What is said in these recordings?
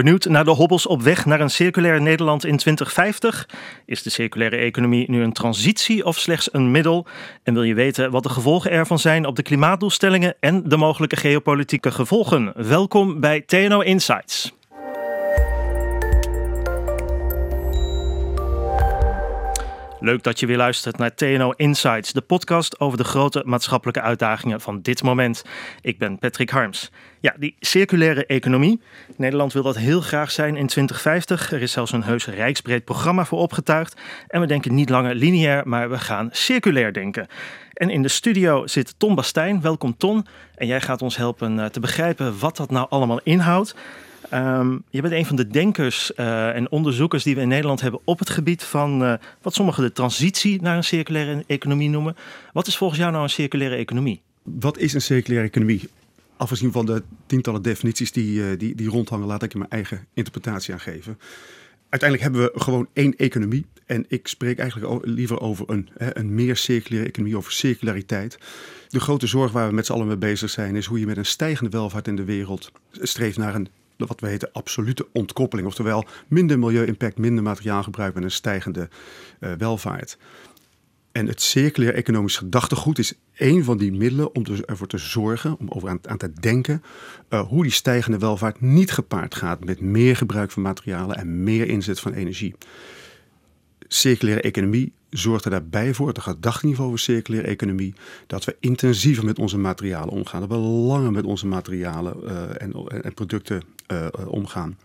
Benieuwd naar de hobbels op weg naar een circulair Nederland in 2050? Is de circulaire economie nu een transitie of slechts een middel? En wil je weten wat de gevolgen ervan zijn op de klimaatdoelstellingen en de mogelijke geopolitieke gevolgen? Welkom bij TNO Insights. Leuk dat je weer luistert naar TNO Insights, de podcast over de grote maatschappelijke uitdagingen van dit moment. Ik ben Patrick Harms. Ja, die circulaire economie. Nederland wil dat heel graag zijn in 2050. Er is zelfs een heus rijksbreed programma voor opgetuigd. En we denken niet langer lineair, maar we gaan circulair denken. En in de studio zit Ton Bastijn. Welkom Ton. En jij gaat ons helpen eh, te begrijpen wat dat nou allemaal inhoudt. Ehm, je bent een van de denkers eh, en onderzoekers die we in Nederland hebben op het gebied van uh, wat sommigen de transitie naar een circulaire economie noemen. Wat is volgens jou nou een circulaire economie? Wat is een circulaire economie? Afgezien van de tientallen definities die, uh, die, die rondhangen, laat ik er mijn eigen interpretatie aan geven. Uiteindelijk hebben we gewoon één economie. En ik spreek eigenlijk liever over een, een meer circulaire economie, over circulariteit. De grote zorg waar we met z'n allen mee bezig zijn, is hoe je met een stijgende welvaart in de wereld streeft naar een wat we heten absolute ontkoppeling. Oftewel minder milieu-impact, minder materiaalgebruik en een stijgende uh, welvaart. En het circulair economisch gedachtegoed is één van die middelen om dus ervoor te zorgen, om over aan, te denken, uh, hoe die stijgende welvaart niet gepaard gaat met meer gebruik van materialen en meer inzet van energie. Circulaire economie zorgt er daarbij voor, het gedachtenniveau van circulaire economie, dat we intensiever met onze materialen omgaan. Dat we langer met onze materialen uh, en, en, producten uh, omgaan.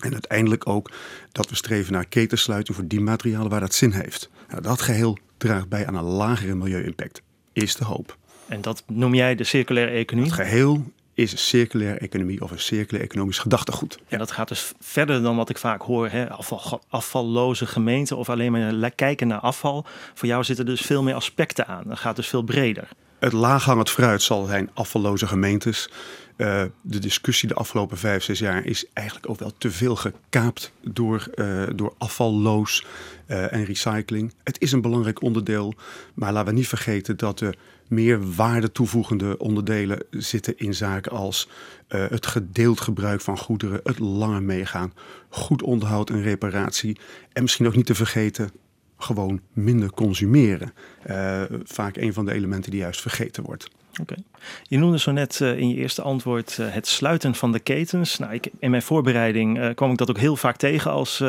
En uiteindelijk ook dat we streven naar ketensluiting voor die materialen waar dat zin heeft. Nou, dat geheel draagt bij aan een lagere milieu-impact, is de hoop. En dat noem jij de circulaire economie? Het geheel is een circulaire economie of een circulair economisch gedachtegoed. En dat gaat dus verder dan wat ik vaak hoor, hè? Afval, afvalloze gemeenten of alleen maar kijken naar afval. Voor jou zitten dus veel meer aspecten aan. Dat gaat dus veel breder. Het laaghangend fruit zal zijn afvalloze gemeentes. Uh, de discussie de afgelopen vijf, zes jaar is eigenlijk ook wel te veel gekaapt door, uh, door afvalloos uh, en recycling. Het is een belangrijk onderdeel, maar laten we niet vergeten dat er meer waarde toevoegende onderdelen zitten in zaken als het gedeeld gebruik van goederen, het langer meegaan, goed onderhoud en reparatie. En misschien ook niet te vergeten gewoon minder consumeren. Uh, vaak een van de elementen die juist vergeten wordt. Oké. Je noemde zo net uh, in je eerste antwoord het sluiten van de ketens. Nou, ik, in mijn voorbereiding kwam ik dat ook heel vaak tegen als,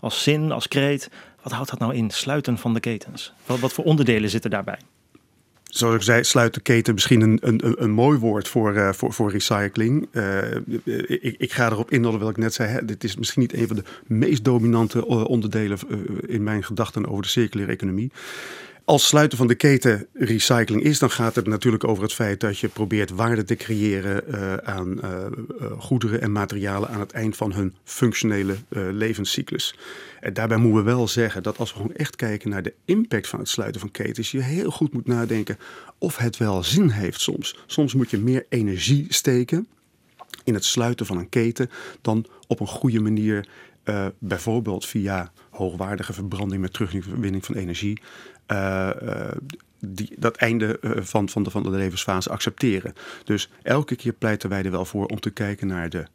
als zin, als kreet. Wat houdt dat nou in, sluiten van de ketens? Wat, wat voor onderdelen zitten daarbij? Zoals ik zei, sluit de keten misschien een, een, een mooi woord voor, uh, voor, voor recycling. Uh, ik, ik, ga erop in, wil ik net zei, dit is misschien niet een van de meest dominante onderdelen in mijn gedachten over de circulaire economie. Als sluiten van de keten recycling is, dan gaat het natuurlijk over het feit dat je probeert waarde te creëren uh, aan uh, goederen en materialen aan het eind van hun functionele levenscyclus. En daarbij moeten we wel zeggen dat als we gewoon echt kijken naar de impact van het sluiten van ketens, je heel goed moet nadenken of het wel zin heeft soms. Soms moet je meer energie steken in het sluiten van een keten dan op een goede manier, bijvoorbeeld via hoogwaardige verbranding met terugwinning van energie, die, dat einde van, van, de, van de levensfase accepteren. Dus elke keer pleiten wij er wel voor om te kijken naar de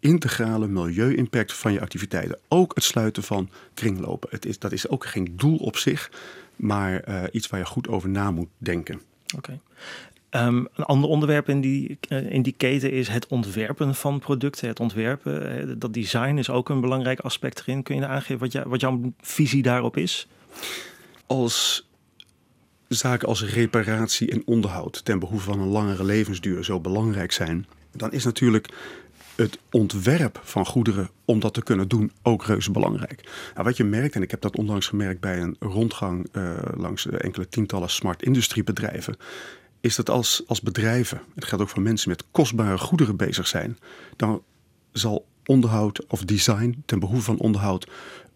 integrale milieu-impact van je activiteiten. Ook het sluiten van kringlopen. Het is, dat is ook geen doel op zich, maar iets waar je goed over na moet denken. Oké. Um, een ander onderwerp in die, in die keten is het ontwerpen van producten. Het ontwerpen, dat design is ook een belangrijk aspect erin. Kun je aangeven wat, wat jouw visie daarop is? Als zaken als reparatie en onderhoud ten behoeve van een langere levensduur zo belangrijk zijn, dan is natuurlijk het ontwerp van goederen om dat te kunnen doen ook reuze belangrijk. Nou, wat je merkt, en ik heb dat onlangs gemerkt bij een rondgang uh, langs enkele tientallen smart industrie bedrijven, is dat als, als bedrijven, het geldt ook voor mensen met kostbare goederen bezig zijn, dan zal onderhoud of design ten behoeve van onderhoud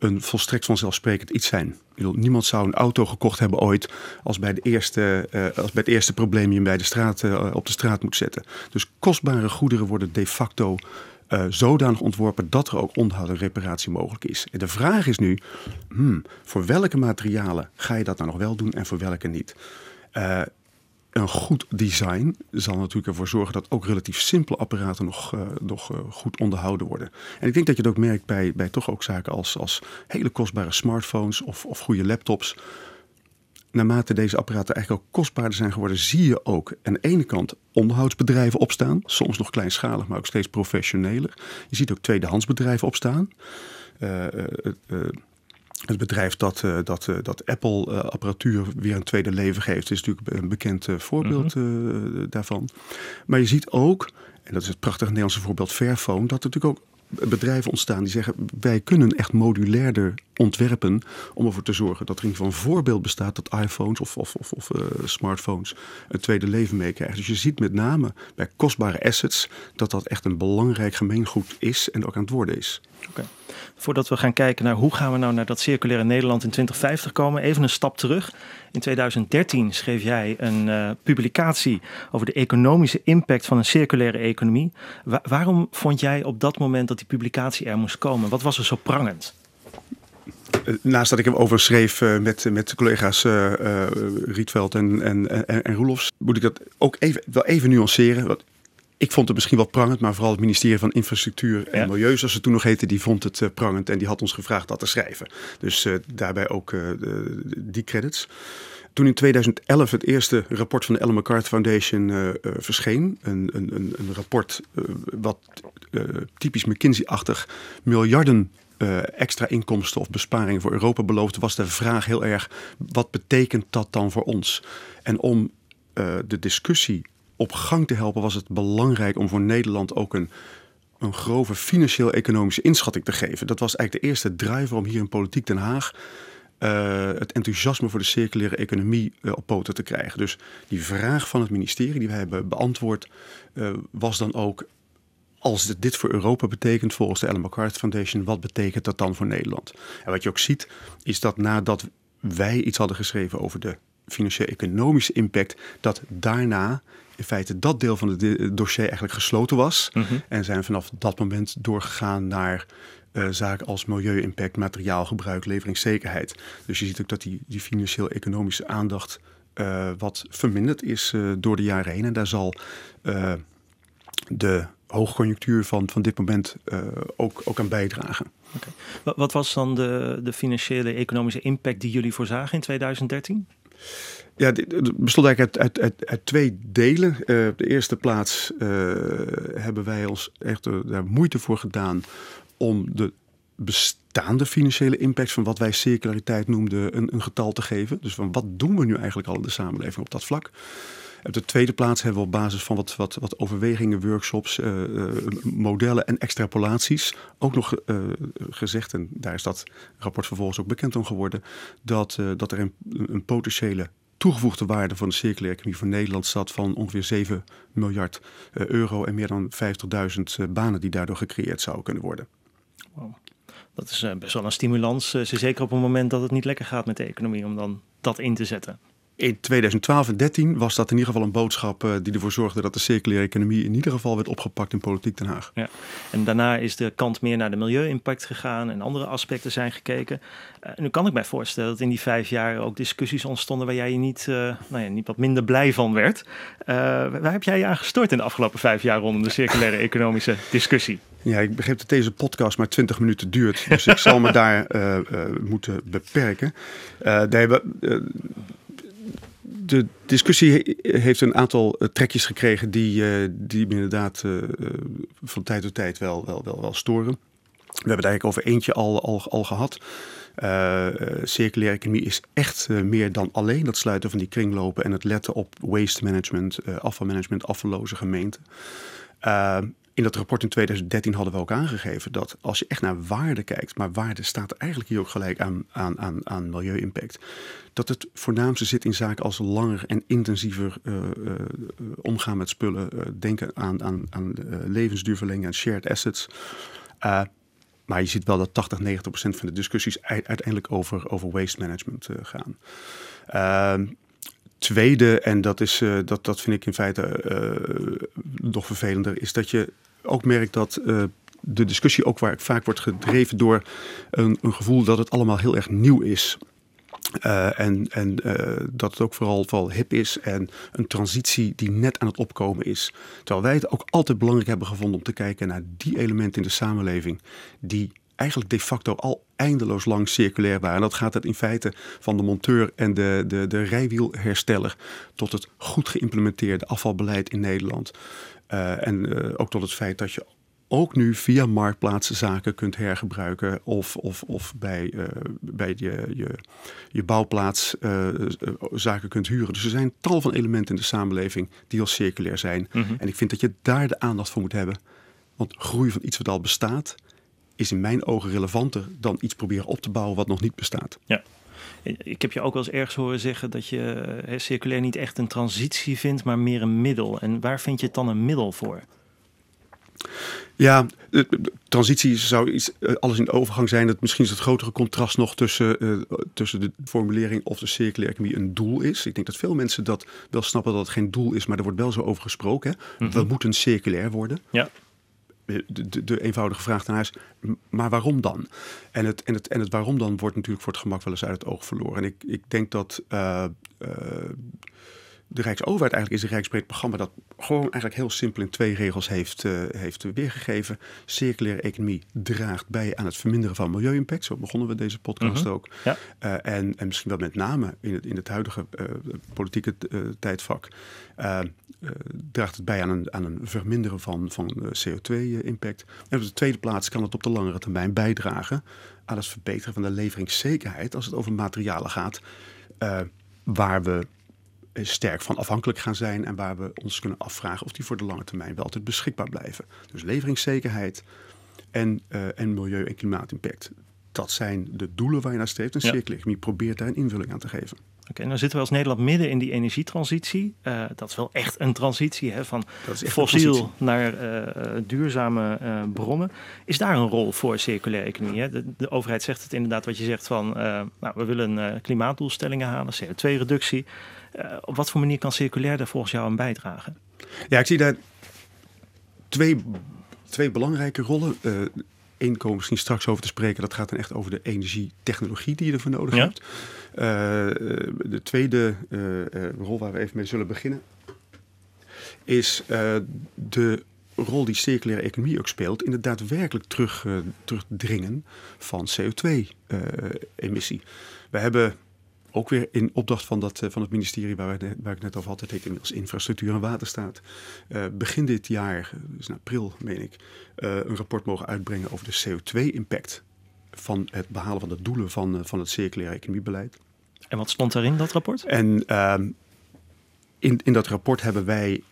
een volstrekt vanzelfsprekend iets zijn. Bedoel, niemand zou een auto gekocht hebben ooit als bij, de eerste, uh, als bij het eerste probleem je hem bij de straat, uh, op de straat moet zetten. Dus kostbare goederen worden de facto uh, zodanig ontworpen dat er ook onderhoud en reparatie mogelijk is. En de vraag is nu, hmm, voor welke materialen ga je dat nou nog wel doen en voor welke niet? Een goed design zal natuurlijk ervoor zorgen dat ook relatief simpele apparaten nog, nog uh, goed onderhouden worden. En ik denk dat je het ook merkt bij, bij toch ook zaken als, als hele kostbare smartphones of, of goede laptops. Naarmate deze apparaten eigenlijk ook kostbaarder zijn geworden, zie je ook aan de ene kant onderhoudsbedrijven opstaan. Soms nog kleinschalig, maar ook steeds professioneler. Je ziet ook tweedehandsbedrijven opstaan. Uh, het bedrijf dat, uh, dat, uh, dat Apple-apparatuur weer een tweede leven geeft, is natuurlijk een bekend voorbeeld mm-hmm. daarvan. Maar je ziet ook, en dat is het prachtige Nederlandse voorbeeld Fairphone, dat er natuurlijk ook bedrijven ontstaan die zeggen: wij kunnen echt modulairder ontwerpen om ervoor te zorgen dat er in ieder voorbeeld bestaat dat iPhones of, of, of, of uh, smartphones een tweede leven meekrijgen. Dus je ziet met name bij kostbare assets dat dat echt een belangrijk gemeengoed is en ook aan het worden is. Okay. Voordat we gaan kijken naar hoe gaan we nou naar dat circulaire Nederland in 2050 komen, even een stap terug. In 2013 schreef jij een uh, publicatie over de economische impact van een circulaire economie. Wa waarom vond jij op dat moment dat die publicatie er moest komen? Wat was er zo prangend? Eh, naast dat ik hem over schreef uh, met, met collega's uh, Rietveld en, en, en, en Roelofs, moet ik dat ook even, wel even nuanceren. Ik vond het misschien wel prangend, maar vooral het ministerie van Infrastructuur en Milieu, zoals ze toen nog heette, die vond het prangend en die had ons gevraagd dat te schrijven. Dus uh, daarbij ook de, die credits. Toen in 2011 het eerste rapport van de Ellen MacArthur Foundation verscheen, een, een, een rapport wat typisch McKinsey-achtig miljarden extra inkomsten of besparingen voor Europa beloofde, was de vraag heel erg: wat betekent dat dan voor ons? En om de discussie op gang te helpen, was het belangrijk om voor Nederland ook een, een grove financieel-economische inschatting te geven. Dat was eigenlijk de eerste driver om hier in Politiek Den Haag uh, het enthousiasme voor de circulaire economie op poten te krijgen. Dus die vraag van het ministerie die wij hebben beantwoord, was dan ook. Als dit voor Europa betekent, volgens de Ellen MacArthur Foundation, wat betekent dat dan voor Nederland? En wat je ook ziet, is dat nadat wij iets hadden geschreven over de financieel-economische impact, dat daarna in feite dat deel van het dossier eigenlijk gesloten was. Mhm. En zijn vanaf dat moment doorgegaan naar uh, zaken als milieu-impact, materiaalgebruik, leveringszekerheid. Dus je ziet ook dat die, die financieel-economische aandacht uh, wat verminderd is uh, door de jaren heen. En daar zal de hoogconjunctuur van, van dit moment ook, ook aan bijdragen. Okay. Wat was dan de, de financiële economische impact die jullie voorzagen in 2013? Ja, het bestond eigenlijk uit, uit, uit, twee delen. Uh, op de eerste plaats uh, hebben wij ons echt daar moeite voor gedaan om de bestaande financiële impact van wat wij circulariteit noemden een, een getal te geven. Dus van wat doen we nu eigenlijk al in de samenleving op dat vlak? Op de tweede plaats hebben we op basis van wat, wat, wat overwegingen, workshops, uh, uh, modellen en extrapolaties ook nog uh, gezegd, en daar is dat rapport vervolgens ook bekend om geworden, dat, dat er een, een potentiële toegevoegde waarde van de circulaire economie voor Nederland zat van ongeveer 7 miljard euro en meer dan 50.000 banen die daardoor gecreëerd zouden kunnen worden. Wow. Dat is best wel een stimulans, zeker op een moment dat het niet lekker gaat met de economie, om dan dat in te zetten in 2012 en 2013 was dat in ieder geval een boodschap uh, die ervoor zorgde dat de circulaire economie in ieder geval werd opgepakt in politiek Den Haag. Ja. En daarna is de kant meer naar de milieu-impact gegaan en andere aspecten zijn gekeken. Uh, nu kan ik mij voorstellen dat in die vijf jaar ook discussies ontstonden waar jij je niet, uh, nou ja, niet wat minder blij van werd. waar heb jij je aan gestort in de afgelopen vijf jaar rondom de circulaire economische discussie? Ja, ik begreep dat deze podcast maar 20 minuten duurt. Dus ik zal me daar moeten beperken. daar hebben de discussie heeft een aantal eh, trekjes gekregen die, uh, die me inderdaad uh, van tijd tot tijd wel, wel, wel, wel storen. We hebben het eigenlijk over eentje al, al, al gehad. Uh, circulaire economie is echt meer dan alleen dat sluiten van die kringlopen en het letten op waste management, afvalmanagement, afvalloze gemeenten. In dat rapport in 2013 hadden we ook aangegeven dat als je echt naar waarde kijkt, maar waarde staat eigenlijk hier ook gelijk aan, aan, aan, aan milieu-impact, dat het voornaamste zit in zaken als langer en intensiever uh, uh, omgaan met spullen, uh, denken aan, aan, aan levensduurverlenging, shared assets. maar je ziet wel dat 80, 90 procent van de discussies uiteindelijk over, over waste management gaan. Ehm, tweede, en dat, is, dat, dat vind ik in feite nog vervelender, is dat je ook merk dat uh, de discussie ook waar vaak wordt gedreven door een, een, gevoel dat het allemaal heel erg nieuw is. en en dat het ook vooral, vooral hip is en een transitie die net aan het opkomen is. Terwijl wij het ook altijd belangrijk hebben gevonden om te kijken naar die elementen in de samenleving die eigenlijk de facto al eindeloos lang circulair waren. En dat gaat het in feite van de monteur en de, de, de rijwielhersteller tot het goed geïmplementeerde afvalbeleid in Nederland. Uh, en uh, ook tot het feit dat je ook nu via marktplaatsen zaken kunt hergebruiken of, of, of bij, uh, bij je, je, je bouwplaats uh, zaken kunt huren. Dus er zijn tal van elementen in de samenleving die al circulair zijn. Mm -hmm. En ik vind dat je daar de aandacht voor moet hebben. Want groei van iets wat al bestaat, is in mijn ogen relevanter dan iets proberen op te bouwen wat nog niet bestaat. Ja. Ik heb je ook wel eens ergens horen zeggen dat je hè, circulair niet echt een transitie vindt, maar meer een middel. En waar vind je het dan een middel voor? Ja, de, de transitie zou iets, alles in overgang zijn. Dat misschien is het grotere contrast nog tussen, uh, tussen de formulering of de circulaire economie een doel is. Ik denk dat veel mensen dat wel snappen dat het geen doel is, maar er wordt wel zo over gesproken. Hè? Mm -hmm. We moeten circulair worden. Ja de, de, eenvoudige vraag daarna is, maar waarom dan? En het, en, het, en het waarom dan wordt natuurlijk voor het gemak wel eens uit het oog verloren. En ik, ik denk dat uh, uh, de Rijksoverheid eigenlijk is een rijksbreed programma dat gewoon eigenlijk heel simpel in twee regels heeft, uh, heeft weergegeven. Circulaire economie draagt bij aan het verminderen van milieu-impact. Zo begonnen we deze podcast Mhm. ook. Ja. Uh, en, en misschien wel met name in het, in het huidige uh, politieke tijdvak draagt het bij aan een, aan een verminderen van, van CO2-impact. En op de tweede plaats kan het op de langere termijn bijdragen aan het verbeteren van de leveringszekerheid als het over materialen gaat. waar we sterk van afhankelijk gaan zijn en waar we ons kunnen afvragen of die voor de lange termijn wel altijd beschikbaar blijven. Dus leveringszekerheid en, uh, en milieu- en klimaatimpact. Dat zijn de doelen waar je naar streeft. En Ja. circulaire economie probeert daar een invulling aan te geven. Oké, nou zitten we als Nederland midden in die energietransitie. Uh, dat is wel echt een transitie hè, van fossiel naar uh, duurzame uh, bronnen. Is daar een rol voor circulaire economie? Hè? De, de, overheid zegt het inderdaad wat je zegt van... nou, we willen klimaatdoelstellingen halen, CO2-reductie. Op wat voor manier kan circulair daar volgens jou aan bijdragen? Ja, ik zie daar twee, twee belangrijke rollen. Eén komen we misschien straks over te spreken. Dat gaat dan echt over de energietechnologie die je ervoor nodig ja. hebt. Uh, de tweede rol waar we even mee zullen beginnen is de rol die circulaire economie ook speelt in het daadwerkelijk terug, terugdringen van CO2-emissie. we hebben ook weer in opdracht van, dat, van het ministerie waar, we, waar ik net over had, het heet inmiddels Infrastructuur en Waterstaat, uh, begin dit jaar, dus in april meen ik, uh, een rapport mogen uitbrengen over de CO2-impact van het behalen van de doelen van, uh, van het circulaire economiebeleid. En wat stond daarin, dat rapport? En in, in dat rapport hebben wij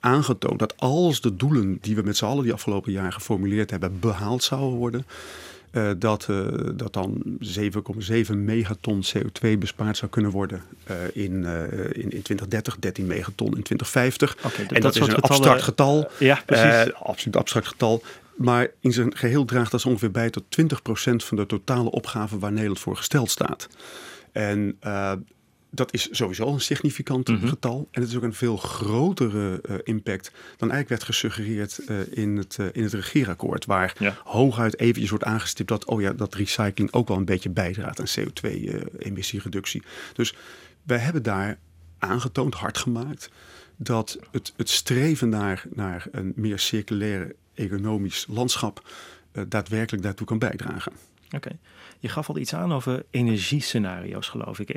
aangetoond dat als de doelen die we met z'n allen die afgelopen jaren geformuleerd hebben behaald zouden worden, uh, dat, uh, dat dan 7,7 megaton CO2 bespaard zou kunnen worden uh, in, in, in 2030, 13 megaton in 2050. Okay, en dat, dat is een getallen, abstract getal. ja, precies. absoluut abstract getal. Maar in zijn geheel draagt dat ongeveer bij tot 20% van de totale opgave waar Nederland voor gesteld staat. En dat is sowieso een significant Mhm. mm -hmm. getal. En het is ook een veel grotere uh, impact dan eigenlijk werd gesuggereerd uh, in, het, uh, in het regeerakkoord. Waar ja. hooguit eventjes wordt aangestipt dat, oh ja, dat recycling ook wel een beetje bijdraagt aan CO2-emissiereductie. dus wij hebben daar aangetoond, hard gemaakt, dat het, het streven naar, naar een meer circulaire economisch landschap daadwerkelijk daartoe kan bijdragen. Oké. Okay. Je gaf al iets aan over energiescenario's, geloof ik.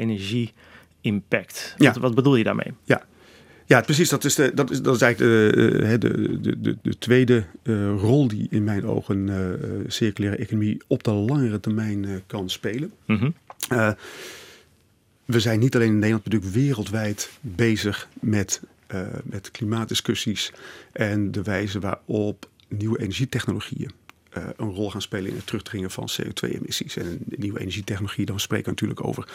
Ja. Wat, wat, bedoel je daarmee? Ja, ja precies. Dat is, de, dat is, dat is eigenlijk de, de, de, de, de tweede uh, rol die in mijn ogen uh, circulaire economie op de langere termijn uh, kan spelen. Mm -hmm. we zijn niet alleen in Nederland, maar natuurlijk wereldwijd bezig met, met klimaatdiscussies en de wijze waarop nieuwe energietechnologieën uh, een rol gaan spelen in het terugdringen van CO2-emissies. En nieuwe energietechnologie, dan spreken we natuurlijk over,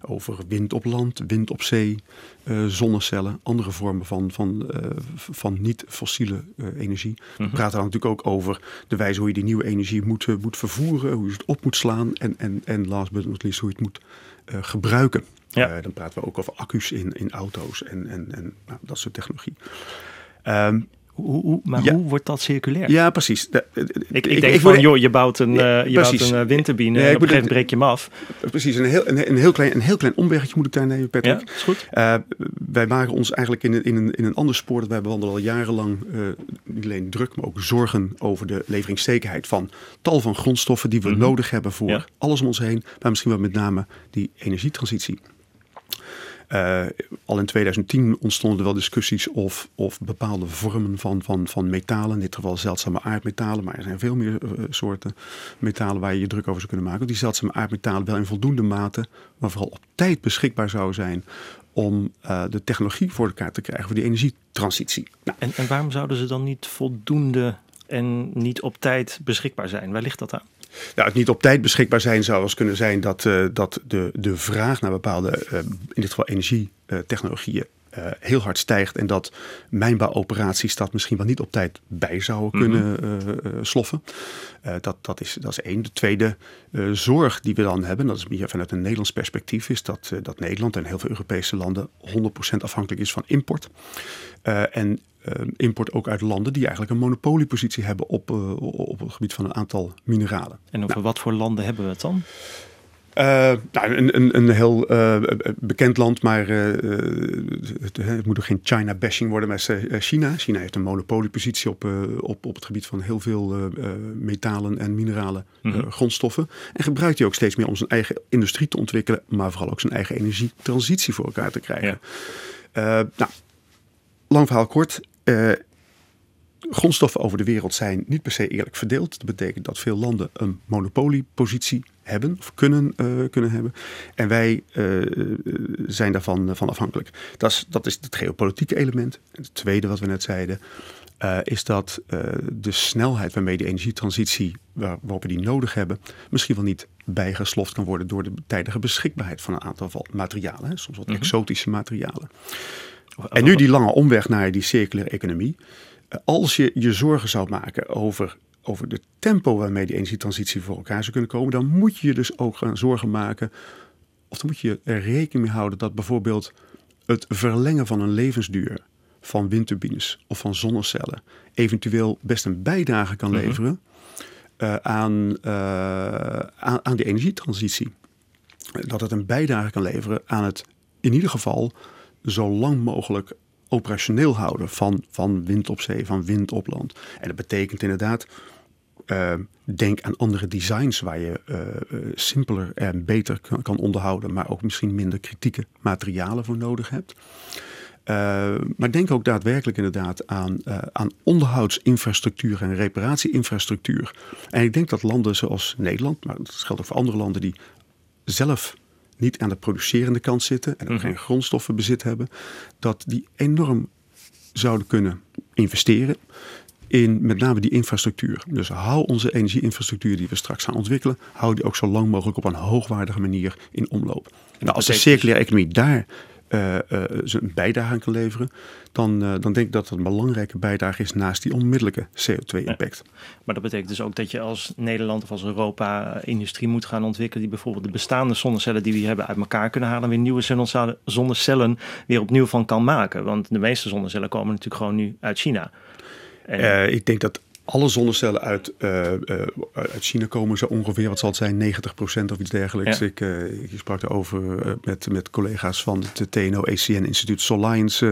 over wind op land, wind op zee, uh, zonnecellen, andere vormen van, van, uh, van niet-fossiele energie. We praten dan natuurlijk ook over de wijze hoe je die nieuwe energie moet, moet vervoeren, hoe je het op moet slaan en, en, en last but not least hoe je het moet gebruiken. Ja. dan praten we ook over accu's in, in auto's en, en, en nou, dat soort technologie. Um, Hoe, hoe, maar hoe wordt dat circulair? Ja, precies. ik, ik, ik, denk van, joh, je bouwt een, uh, je bouwt een windturbine en op een gegeven breek je hem af. Precies, een heel, een, een, heel klein, een heel klein omweggetje moet ik daar nemen, Patrick. Ja, is goed. Uh, wij maken ons eigenlijk in, in, een, in een ander spoor dat wij bewandelen al jarenlang uh, niet alleen druk, maar ook zorgen over de leveringszekerheid van tal van grondstoffen die we mm -hmm. nodig hebben voor ja. alles om ons heen, maar misschien wel met name die energietransitie. Uh, al in 2010 ontstonden wel discussies of, of bepaalde vormen van, van, van metalen, in dit geval zeldzame aardmetalen, maar er zijn veel meer uh, soorten metalen waar je je druk over zou kunnen maken. Die zeldzame aardmetalen wel in voldoende mate, maar vooral op tijd beschikbaar zou zijn om uh, de technologie voor elkaar te krijgen voor die energietransitie. Nou. En, en waarom zouden ze dan niet voldoende en niet op tijd beschikbaar zijn? Waar ligt dat aan? Nou, het niet op tijd beschikbaar zijn zou eens kunnen zijn dat, uh, dat de, de vraag naar bepaalde, uh, in dit geval energietechnologieën, uh, heel hard stijgt. En dat mijnbouwoperaties dat misschien wel niet op tijd bij zouden kunnen mm-hmm. sloffen. dat, dat, is, dat is één. De tweede zorg die we dan hebben, dat is meer vanuit een Nederlands perspectief, is dat, dat Nederland en heel veel Europese landen 100% afhankelijk is van import. en import ook uit landen die eigenlijk een monopoliepositie hebben op, uh, op het gebied van een aantal mineralen. En over nou, wat voor landen hebben we het dan? Uh, nou, een, een, een heel bekend land, maar het, het, moet er geen China-bashing worden, maar China. China heeft een monopoliepositie op, op, op het gebied van heel veel metalen en minerale mm-hmm. grondstoffen. En gebruikt die ook steeds meer om zijn eigen industrie te ontwikkelen, maar vooral ook zijn eigen energietransitie voor elkaar te krijgen. Ja. nou, lang verhaal kort. Uh, grondstoffen over de wereld zijn niet per se eerlijk verdeeld. Dat betekent dat veel landen een monopoliepositie hebben of kunnen, uh, kunnen hebben. En wij uh, zijn daarvan van afhankelijk. Dat is, dat is het geopolitieke element. En het tweede wat we net zeiden, is dat de snelheid waarmee de energietransitie, waar, waarop we die nodig hebben, misschien wel niet bijgesloft kan worden door de tijdige beschikbaarheid van een aantal materialen. Hè, soms wat mm -hmm. exotische materialen. En nu die lange omweg naar die circulaire economie. Eh, als je je zorgen zou maken over, over de tempo waarmee die energietransitie voor elkaar zou kunnen komen, dan moet je je dus ook gaan zorgen maken. Of dan moet je er rekening mee houden dat bijvoorbeeld het verlengen van een levensduur van windturbines of van zonnecellen eventueel best een bijdrage kan leveren uh, aan, uh, aan, aan de energietransitie. Dat het een bijdrage kan leveren aan het in ieder geval zo lang mogelijk operationeel houden van, van wind op zee, van wind op land. En dat betekent inderdaad, uh, denk aan andere designs waar je uh, uh, simpeler en beter kan, kan, onderhouden, maar ook misschien minder kritieke materialen voor nodig hebt. maar denk ook daadwerkelijk inderdaad aan, aan onderhoudsinfrastructuur en reparatieinfrastructuur. En ik denk dat landen zoals Nederland, maar dat geldt ook voor andere landen die zelf niet aan de producerende kant zitten en ook geen grondstoffenbezit hebben, dat die enorm zouden kunnen investeren in met name die infrastructuur. Dus hou onze energieinfrastructuur die we straks gaan ontwikkelen, hou die ook zo lang mogelijk op een hoogwaardige manier in omloop. En nou, als de circulaire economie daar uh, uh, zijn bijdrage aan kan leveren, dan, uh, dan denk ik dat het een belangrijke bijdrage is naast die onmiddellijke CO2-impact. Ja. Maar dat betekent dus ook dat je als Nederland of als Europa industrie moet gaan ontwikkelen die bijvoorbeeld de bestaande zonnecellen die we hebben uit elkaar kunnen halen en weer nieuwe zonnecellen weer opnieuw van kan maken. Want de meeste zonnecellen komen natuurlijk gewoon nu uit China. En... ik denk dat alle zonnecellen uit, uh, uh, uit China komen zo ongeveer, wat zal het zijn, 90% of iets dergelijks. Ja. Ik, uh, ik, sprak erover met, met collega's van het TNO-ECN Instituut Solines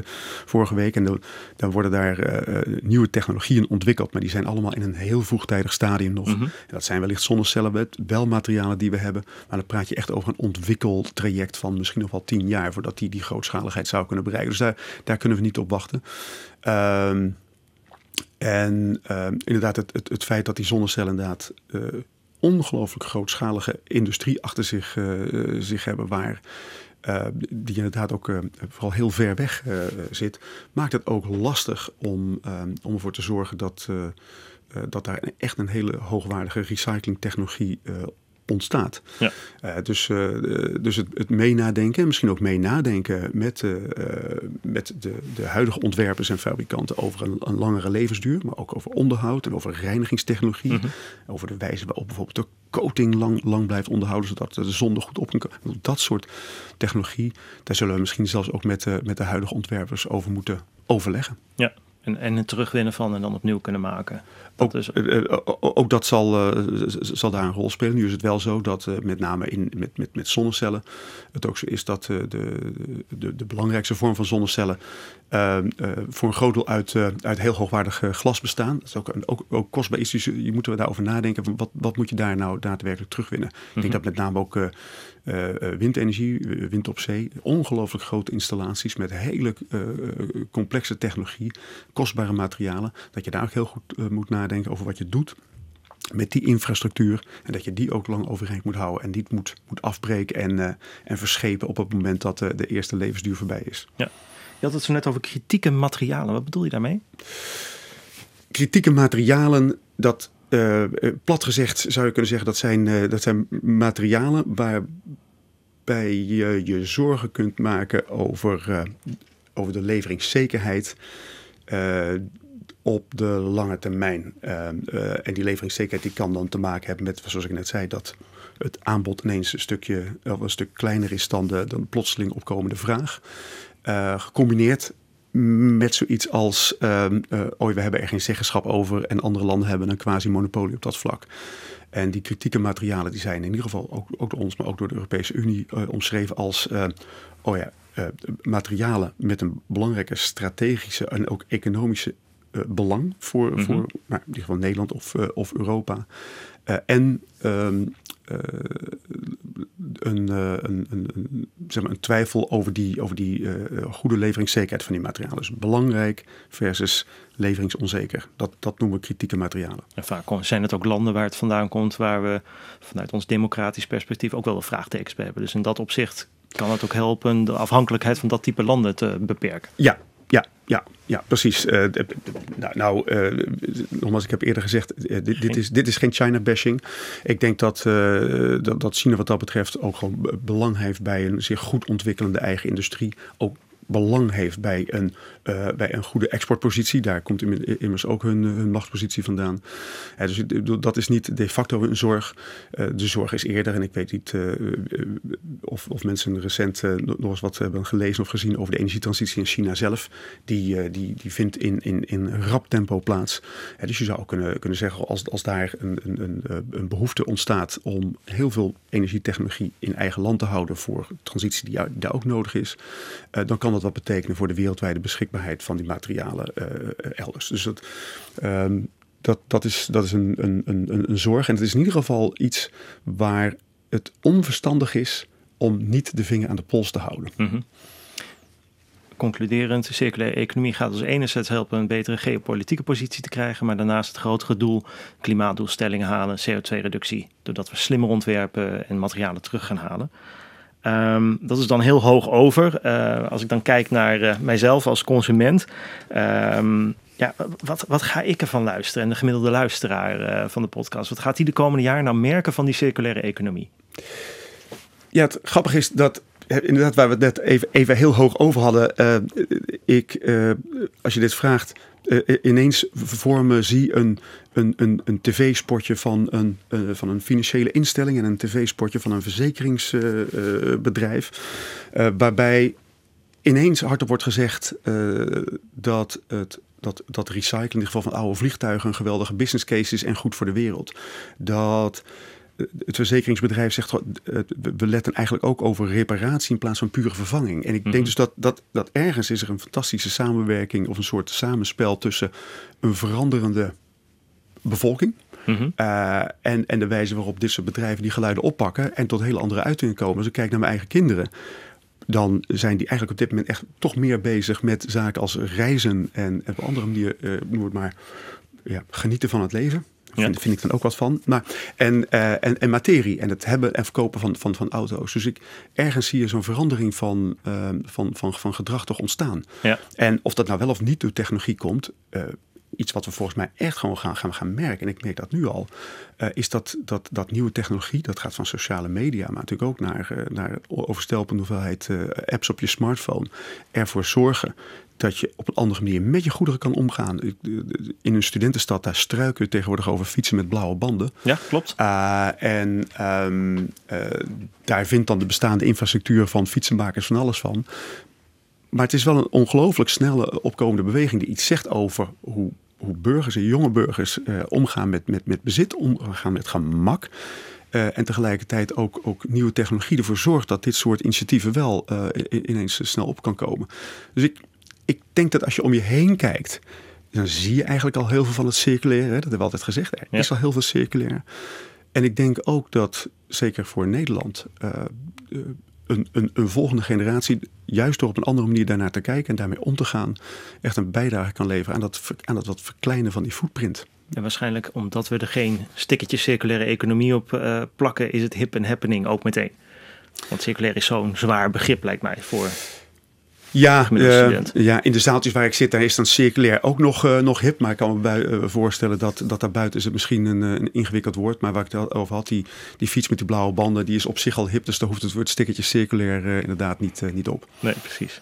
vorige week. En de, dan worden daar nieuwe technologieën ontwikkeld, maar die zijn allemaal in een heel vroegtijdig stadium nog. Mm -hmm. dat zijn wellicht zonnecellen, wel materialen die we hebben, maar dan praat je echt over een ontwikkeltraject van misschien nog wel tien jaar voordat die die grootschaligheid zou kunnen bereiken. Dus daar, daar kunnen we niet op wachten. Ehm, en uh, inderdaad, het, het, het, feit dat die zonnecellen inderdaad uh, ongelooflijk grootschalige industrie achter zich, uh, zich hebben, waar die inderdaad ook vooral heel ver weg zit, maakt het ook lastig om, om ervoor te zorgen dat, dat daar echt een hele hoogwaardige recyclingtechnologie ontstaat. Ja. Uh, dus uh, dus het, het mee nadenken, misschien ook mee nadenken met, uh, met de, de huidige ontwerpers en fabrikanten over een, een, langere levensduur, maar ook over onderhoud en over reinigingstechnologie. Mm -hmm. Over de wijze waarop bijvoorbeeld de coating lang, lang blijft onderhouden, zodat de zon er goed op kan komen. Dat soort technologie, daar zullen we misschien zelfs ook met, met de huidige ontwerpers over moeten overleggen. Ja, En, en het terugwinnen van en dan opnieuw kunnen maken. Dat ook, is... uh, ook dat zal, uh, zal daar een rol spelen. Nu is het wel zo dat met name in, met, met, met zonnecellen het ook zo is dat de, de, de belangrijkste vorm van zonnecellen voor een groot deel uit, uit heel hoogwaardig glas bestaan. Dat is ook, ook, ook kostbaar is. Dus je moet er daarover nadenken. Wat, wat moet je daar nou daadwerkelijk terugwinnen? Mm -hmm. Ik denk dat met name ook windenergie, wind op zee, ongelooflijk grote installaties met hele complexe technologie, kostbare materialen, dat je daar ook heel goed moet nadenken over wat je doet met die infrastructuur. En dat je die ook lang overeind moet houden. En niet moet, moet afbreken en, uh, en verschepen op het moment dat uh, de eerste levensduur voorbij is. Ja. Je had het zo net over kritieke materialen. Wat bedoel je daarmee? Kritieke materialen, dat uh, plat gezegd zou je kunnen zeggen, dat zijn, dat zijn materialen waarbij je je zorgen kunt maken over, over de leveringszekerheid op de lange termijn. En die leveringszekerheid die kan dan te maken hebben met, zoals ik net zei, dat het aanbod ineens een stukje of een stuk kleiner is dan de, plotseling opkomende vraag. Gecombineerd met zoiets als, ehm, oh, we hebben er geen zeggenschap over en andere landen hebben een quasi-monopolie op dat vlak. En die kritieke materialen die zijn in ieder geval ook, ook door ons, maar ook door de Europese Unie omschreven als, oh ja, materialen met een belangrijke strategische en ook economische uh, belang voor, mm-hmm. voor nou, in ieder geval Nederland of, uh, of Europa. Uh, en um, een, een, een, zeg maar een twijfel over die, over die goede leveringszekerheid van die materialen. Dus belangrijk versus leveringsonzeker. Dat, dat noemen we kritieke materialen. En vaak zijn het ook landen waar het vandaan komt, waar we vanuit ons democratisch perspectief ook wel een vraagtekens bij hebben. Dus in dat opzicht kan het ook helpen de afhankelijkheid van dat type landen te beperken. Ja, ja, ja, ja, precies. Uh, nou, nou uh, nogmaals, ik heb eerder gezegd, uh, dit, dit, is, dit is geen China-bashing. Ik denk dat, dat, dat China wat dat betreft ook gewoon belang heeft bij een zich goed ontwikkelende eigen industrie. Ook belang heeft bij een, uh, bij een goede exportpositie. Daar komt immers ook hun, hun machtspositie vandaan. Dus dat is niet de facto een zorg. Uh, de zorg is eerder, en ik weet niet of, of mensen recent nog eens wat hebben gelezen of gezien over de energietransitie in China zelf. Die, die, die vindt in, in, in rap tempo plaats. dus je zou kunnen, kunnen zeggen, als, als daar een, een, een behoefte ontstaat om heel veel energietechnologie in eigen land te houden voor transitie die daar ook nodig is, dan kan dat wat betekenen voor de wereldwijde beschikbaarheid van die materialen uh, elders. Dus dat, um, dat, dat is, dat is een, een, een, een zorg. En het is in ieder geval iets waar het onverstandig is om niet de vinger aan de pols te houden. -hmm. Concluderend, de circulaire economie gaat ons enerzijds helpen een betere geopolitieke positie te krijgen, maar daarnaast het grotere doel klimaatdoelstellingen halen, CO2-reductie, doordat we slimmer ontwerpen en materialen terug gaan halen. Um, dat is dan heel hoog over. Uh, als ik dan kijk naar uh, mijzelf als consument. Um, ja, wat, wat ga ik ervan luisteren? En de gemiddelde luisteraar uh, van de podcast. Wat gaat hij de komende jaren nou merken van die circulaire economie? Ja, het grappige is dat inderdaad, waar we het net even, even heel hoog over hadden. ik, als je dit vraagt, uh, ineens voor me zie een, een, een, een tv-spotje van een, uh, van een financiële instelling en een tv-spotje van een verzekeringsbedrijf. Waarbij ineens hardop wordt gezegd dat het dat, dat recyclen, in ieder geval van oude vliegtuigen, een geweldige business case is en goed voor de wereld. Dat het verzekeringsbedrijf zegt, we letten eigenlijk ook over reparatie in plaats van pure vervanging. En ik denk mhm. dus dat, dat, dat ergens is er een fantastische samenwerking of een soort samenspel tussen een veranderende bevolking. Mm en, en de wijze waarop dit soort bedrijven die geluiden oppakken en tot hele andere uitingen komen. Als ik kijk naar mijn eigen kinderen, dan zijn die eigenlijk op dit moment echt toch meer bezig met zaken als reizen en, en op andere manier, uh, noem het maar, ja, genieten van het leven. Ja. Vind, vind, ik dan ook wat van. Maar, en, uh, en, en materie en het hebben en verkopen van, van, van auto's. Dus ik, ergens zie je zo'n verandering van, uh, van, van, van gedrag toch ontstaan. Ja. En of dat nou wel of niet door technologie komt, uh, iets wat we volgens mij echt gewoon gaan, gaan, gaan merken, en ik merk dat nu al, uh, is dat, dat, dat nieuwe technologie, dat gaat van sociale media, maar natuurlijk ook naar, uh, naar overstelpende hoeveelheid uh, apps op je smartphone, ervoor zorgen dat je op een andere manier met je goederen kan omgaan. In een studentenstad, daar struiken we tegenwoordig over fietsen met blauwe banden. Ja, klopt. En um, uh, daar vindt dan de bestaande infrastructuur van fietsenmakers van alles van. Maar het is wel een ongelooflijk snelle opkomende beweging die iets zegt over hoe, hoe burgers en jonge burgers omgaan met, met, met bezit, omgaan met gemak. Uh, en tegelijkertijd ook, ook nieuwe technologie ervoor zorgt dat dit soort initiatieven wel uh, ineens snel op kan komen. Dus ik, ik denk dat als je om je heen kijkt, dan zie je eigenlijk al heel veel van het circulaire. Dat hebben we altijd gezegd. Er is al heel veel circulair. En ik denk ook dat, zeker voor Nederland, uh, een, een, een, volgende generatie, juist door op een andere manier daarnaar te kijken en daarmee om te gaan, echt een bijdrage kan leveren aan dat, aan dat wat verkleinen van die footprint. En waarschijnlijk omdat we er geen stickertje circulaire economie op uh, plakken, is het hip en happening ook meteen. Want circulair is zo'n zwaar begrip, lijkt mij, voor ja, uh, ja, in de zaaltjes waar ik zit, daar is dan circulair ook nog, uh, nog hip. Maar ik kan me bij, uh, voorstellen dat, dat daarbuiten is het misschien een, een ingewikkeld woord. Maar waar ik het over had, die, die fiets met die blauwe banden, die is op zich al hip. Dus daar hoeft het woord stickertje circulair inderdaad niet, niet op. Nee, precies.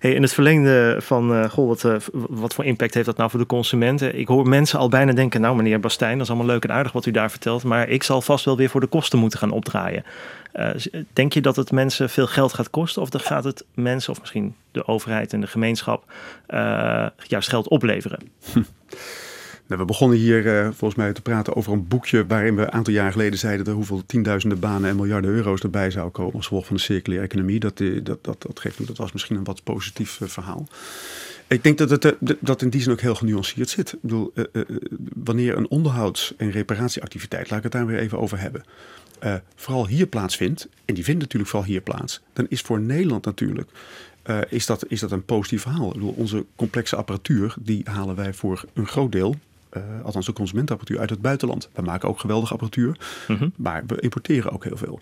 Hey, in het verlengde van, goh, wat, wat voor impact heeft dat nou voor de consumenten? Ik hoor mensen al bijna denken, nou meneer Bastijn, dat is allemaal leuk en aardig wat u daar vertelt. Maar ik zal vast wel weer voor de kosten moeten gaan opdraaien. denk je dat het mensen veel geld gaat kosten? Of dan gaat het mensen, of misschien de overheid en de gemeenschap uh, juist geld opleveren. Nou, we begonnen hier uh, volgens mij te praten over een boekje waarin we een aantal jaar geleden zeiden dat hoeveel tienduizenden banen en miljarden euro's erbij zou komen als gevolg van de circulaire economie. Dat, eh, dat, dat, dat geeft nu, dat was misschien een wat positief verhaal. Ik denk dat het dat in die zin ook heel genuanceerd zit. Ik bedoel, wanneer een onderhouds- en reparatieactiviteit, laat ik het daar weer even over hebben, vooral hier plaatsvindt, en die vindt natuurlijk vooral hier plaats, dan is voor Nederland natuurlijk uh, is, dat, is dat een positief verhaal. Ik bedoel, onze complexe apparatuur, die halen wij voor een groot deel, uh, althans de consumentenapparatuur, uit het buitenland. We maken ook geweldige apparatuur, mm -hmm. maar we importeren ook heel veel.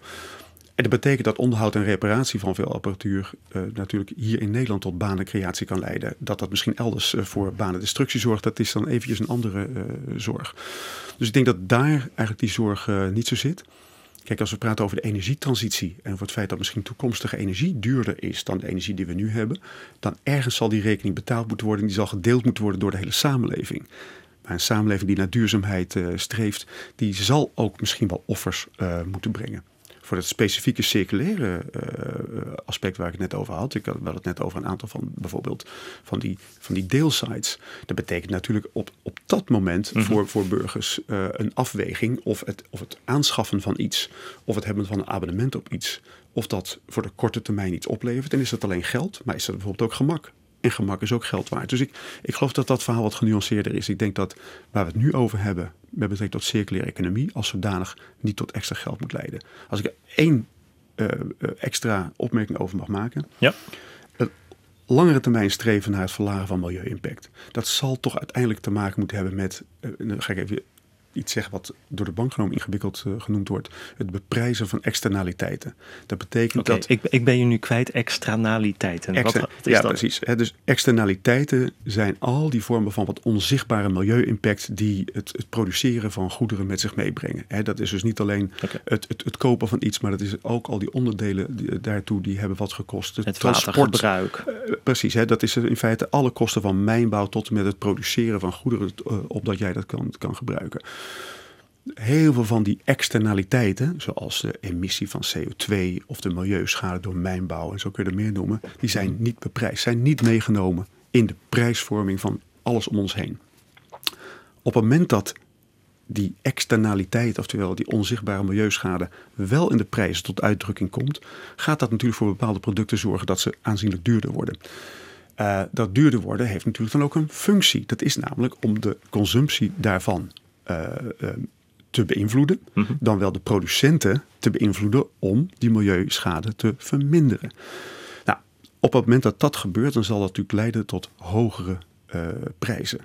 En dat betekent dat onderhoud en reparatie van veel apparatuur uh, natuurlijk hier in Nederland tot banencreatie kan leiden. Dat dat misschien elders voor banendestructie zorgt, dat is dan eventjes een andere zorg. Dus ik denk dat daar eigenlijk die zorg niet zo zit. Kijk, als we praten over de energietransitie en over het feit dat misschien toekomstige energie duurder is dan de energie die we nu hebben, dan ergens zal die rekening betaald moeten worden, die zal gedeeld moeten worden door de hele samenleving. Maar een samenleving die naar duurzaamheid uh, streeft, die zal ook misschien wel offers uh, moeten brengen voor het specifieke circulaire uh, aspect waar ik het net over had. Ik had wel het net over een aantal van bijvoorbeeld van die, van die deelsites. Dat betekent natuurlijk op, op dat moment mm -hmm. voor, voor burgers uh, een afweging of het, of het aanschaffen van iets of het hebben van een abonnement op iets. Of dat voor de korte termijn iets oplevert. En is dat alleen geld, maar is dat bijvoorbeeld ook gemak. En gemak is ook geld waard. Dus ik, ik geloof dat dat verhaal wat genuanceerder is. Ik denk dat waar we het nu over hebben, met betrekking tot circulaire economie, als zodanig niet tot extra geld moet leiden. Als ik er één uh, extra opmerking over mag maken. Ja. Het langere termijn streven naar het verlagen van milieu-impact. Dat zal toch uiteindelijk te maken moeten hebben met, uh, dan ga ik even iets zeggen wat door de bank genomen ingewikkeld uh, genoemd wordt. Het beprijzen van externaliteiten. Dat betekent okay, dat... Ik, ik ben je nu kwijt, externaliteiten. Exter wat, wat is ja, dat? precies. He, dus externaliteiten zijn al die vormen van wat onzichtbare milieu-impact die het, het, produceren van goederen met zich meebrengen. He, dat is dus niet alleen okay. het, het, het, kopen van iets, maar dat is ook al die onderdelen die, daartoe die hebben wat gekost. Het, transportgebruik. Uh, precies, he, dat is in feite alle kosten van mijnbouw tot en met het produceren van goederen uh, opdat jij dat kan, kan gebruiken heel veel van die externaliteiten, zoals de emissie van CO2 of de milieuschade door mijnbouw en zo kun je er meer noemen, die zijn niet beprijsd, zijn niet meegenomen in de prijsvorming van alles om ons heen. Op het moment dat die externaliteit, oftewel die onzichtbare milieuschade, wel in de prijzen tot uitdrukking komt, gaat dat natuurlijk voor bepaalde producten zorgen dat ze aanzienlijk duurder worden. Uh, dat duurder worden heeft natuurlijk dan ook een functie. Dat is namelijk om de consumptie daarvan te beïnvloeden, mm -hmm. dan wel de producenten te beïnvloeden om die milieuschade te verminderen. Nou, op het moment dat dat gebeurt, dan zal dat natuurlijk leiden tot hogere uh, prijzen.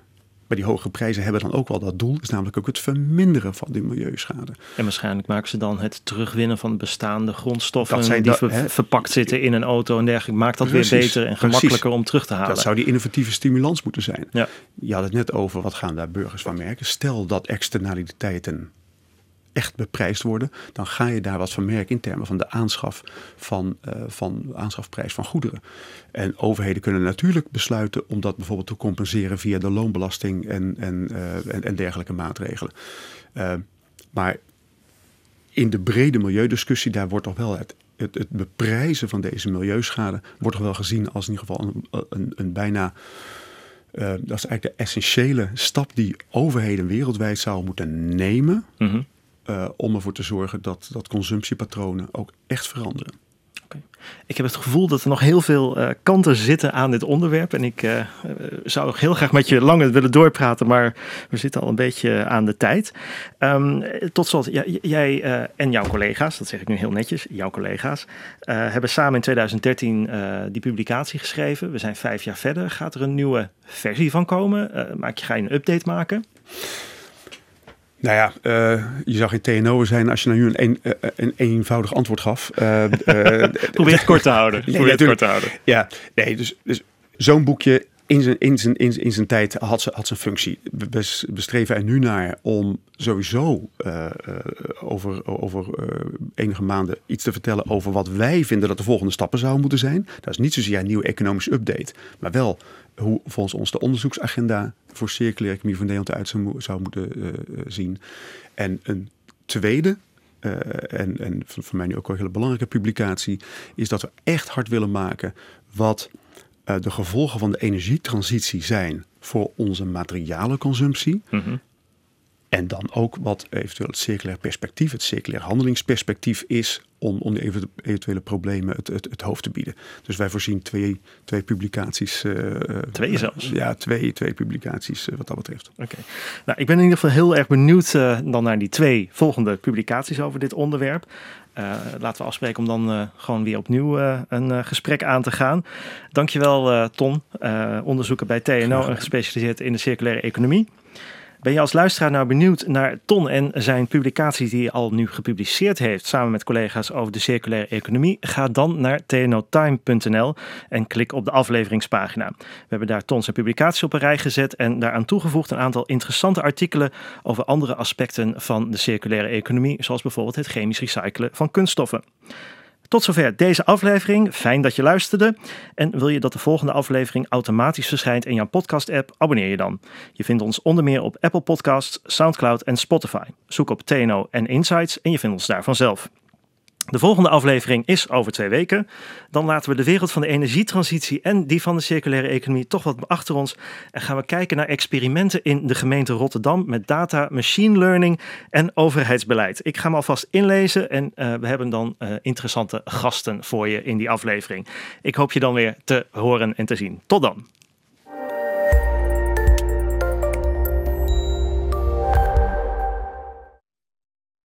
Maar die hogere prijzen hebben dan ook wel dat doel, is namelijk ook het verminderen van die milieuschade. En waarschijnlijk maken ze dan het terugwinnen van bestaande grondstoffen zijn die ver, verpakt zitten in een auto en dergelijke. Maakt dat precies, weer beter en gemakkelijker precies. om terug te halen. Dat zou die innovatieve stimulans moeten zijn. Ja. Je had het net over, wat gaan daar burgers van merken? Stel dat externaliteiten echt beprijsd worden, dan ga je daar wat van merken in termen van de aanschaf van, uh, van aanschafprijs van goederen. En overheden kunnen natuurlijk besluiten om dat bijvoorbeeld te compenseren via de loonbelasting en, en, uh, en, dergelijke maatregelen. Uh, maar in de brede milieudiscussie, daar wordt toch wel het het, het beprijzen van deze milieuschade wordt toch wel gezien als in ieder geval een, een, bijna. Dat is eigenlijk de essentiële stap die overheden wereldwijd zouden moeten nemen. Mhm. Uh, om ervoor te zorgen dat, dat consumptiepatronen ook echt veranderen. Ik heb het gevoel dat er nog heel veel uh, kanten zitten aan dit onderwerp. En ik uh, zou heel graag met je langer willen doorpraten, maar we zitten al een beetje aan de tijd. Um, tot slot, jij en jouw collega's, dat zeg ik nu heel netjes, jouw collega's, hebben samen in 2013 die publicatie geschreven. We zijn vijf jaar verder. Gaat er een nieuwe versie van komen? maak je, ga je een update maken? Nou ja, uh, je zou geen TNO zijn als je nou nu een, een, eh, een eenvoudig antwoord gaf. Uh, Probeer het kort te houden. Nee, Probeer het kort te houden. Ja, nee, dus, dus zo'n boekje in zijn, in, zijn, in, zijn tijd had, ze, had zijn functie. We bestreven er nu naar om sowieso uh, uh, over, over uh, enige maanden iets te vertellen over wat wij vinden dat de volgende stappen zouden moeten zijn. Dat is niet zozeer een nieuwe economische update, maar wel hoe volgens ons de onderzoeksagenda voor circulaire economie van Nederland uit zou, zou moeten zien. En een tweede en, en voor mij nu ook een hele belangrijke publicatie, is dat we echt hard willen maken wat uh, de gevolgen van de energietransitie zijn voor onze materialenconsumptie. Mm -hmm. En dan ook wat eventueel het circulair perspectief, het circulair handelingsperspectief is om, om die eventuele problemen het, het, het, hoofd te bieden. Dus wij voorzien twee, twee publicaties. Uh, twee zelfs? Uh, ja, twee, twee publicaties uh, wat dat betreft. Oké. Okay. Nou, ik ben in ieder geval heel erg benieuwd dan naar die twee volgende publicaties over dit onderwerp. Uh, laten we afspreken om dan uh, gewoon weer opnieuw uh, een gesprek aan te gaan. Dankjewel Ton, onderzoeker bij TNO en gespecialiseerd in de circulaire economie. Ben je als luisteraar nou benieuwd naar Ton en zijn publicaties die hij al nu gepubliceerd heeft samen met collega's over de circulaire economie? Ga dan naar tnotime.nl en klik op de afleveringspagina. We hebben daar Ton zijn publicaties op een rij gezet en daaraan toegevoegd een aantal interessante artikelen over andere aspecten van de circulaire economie, zoals bijvoorbeeld het chemisch recyclen van kunststoffen. Tot zover deze aflevering. Fijn dat je luisterde. En wil je dat de volgende aflevering automatisch verschijnt in jouw podcast-app? Abonneer je dan. Je vindt ons onder meer op Apple Podcasts, SoundCloud en Spotify. Zoek op TNO en Insights en je vindt ons daar vanzelf. De volgende aflevering is over twee weken. Dan laten we de wereld van de energietransitie en die van de circulaire economie toch wat achter ons. En gaan we kijken naar experimenten in de gemeente Rotterdam met data, machine learning en overheidsbeleid. Ik ga me alvast inlezen en uh, we hebben dan uh, interessante gasten voor je in die aflevering. Ik hoop je dan weer te horen en te zien. Tot dan.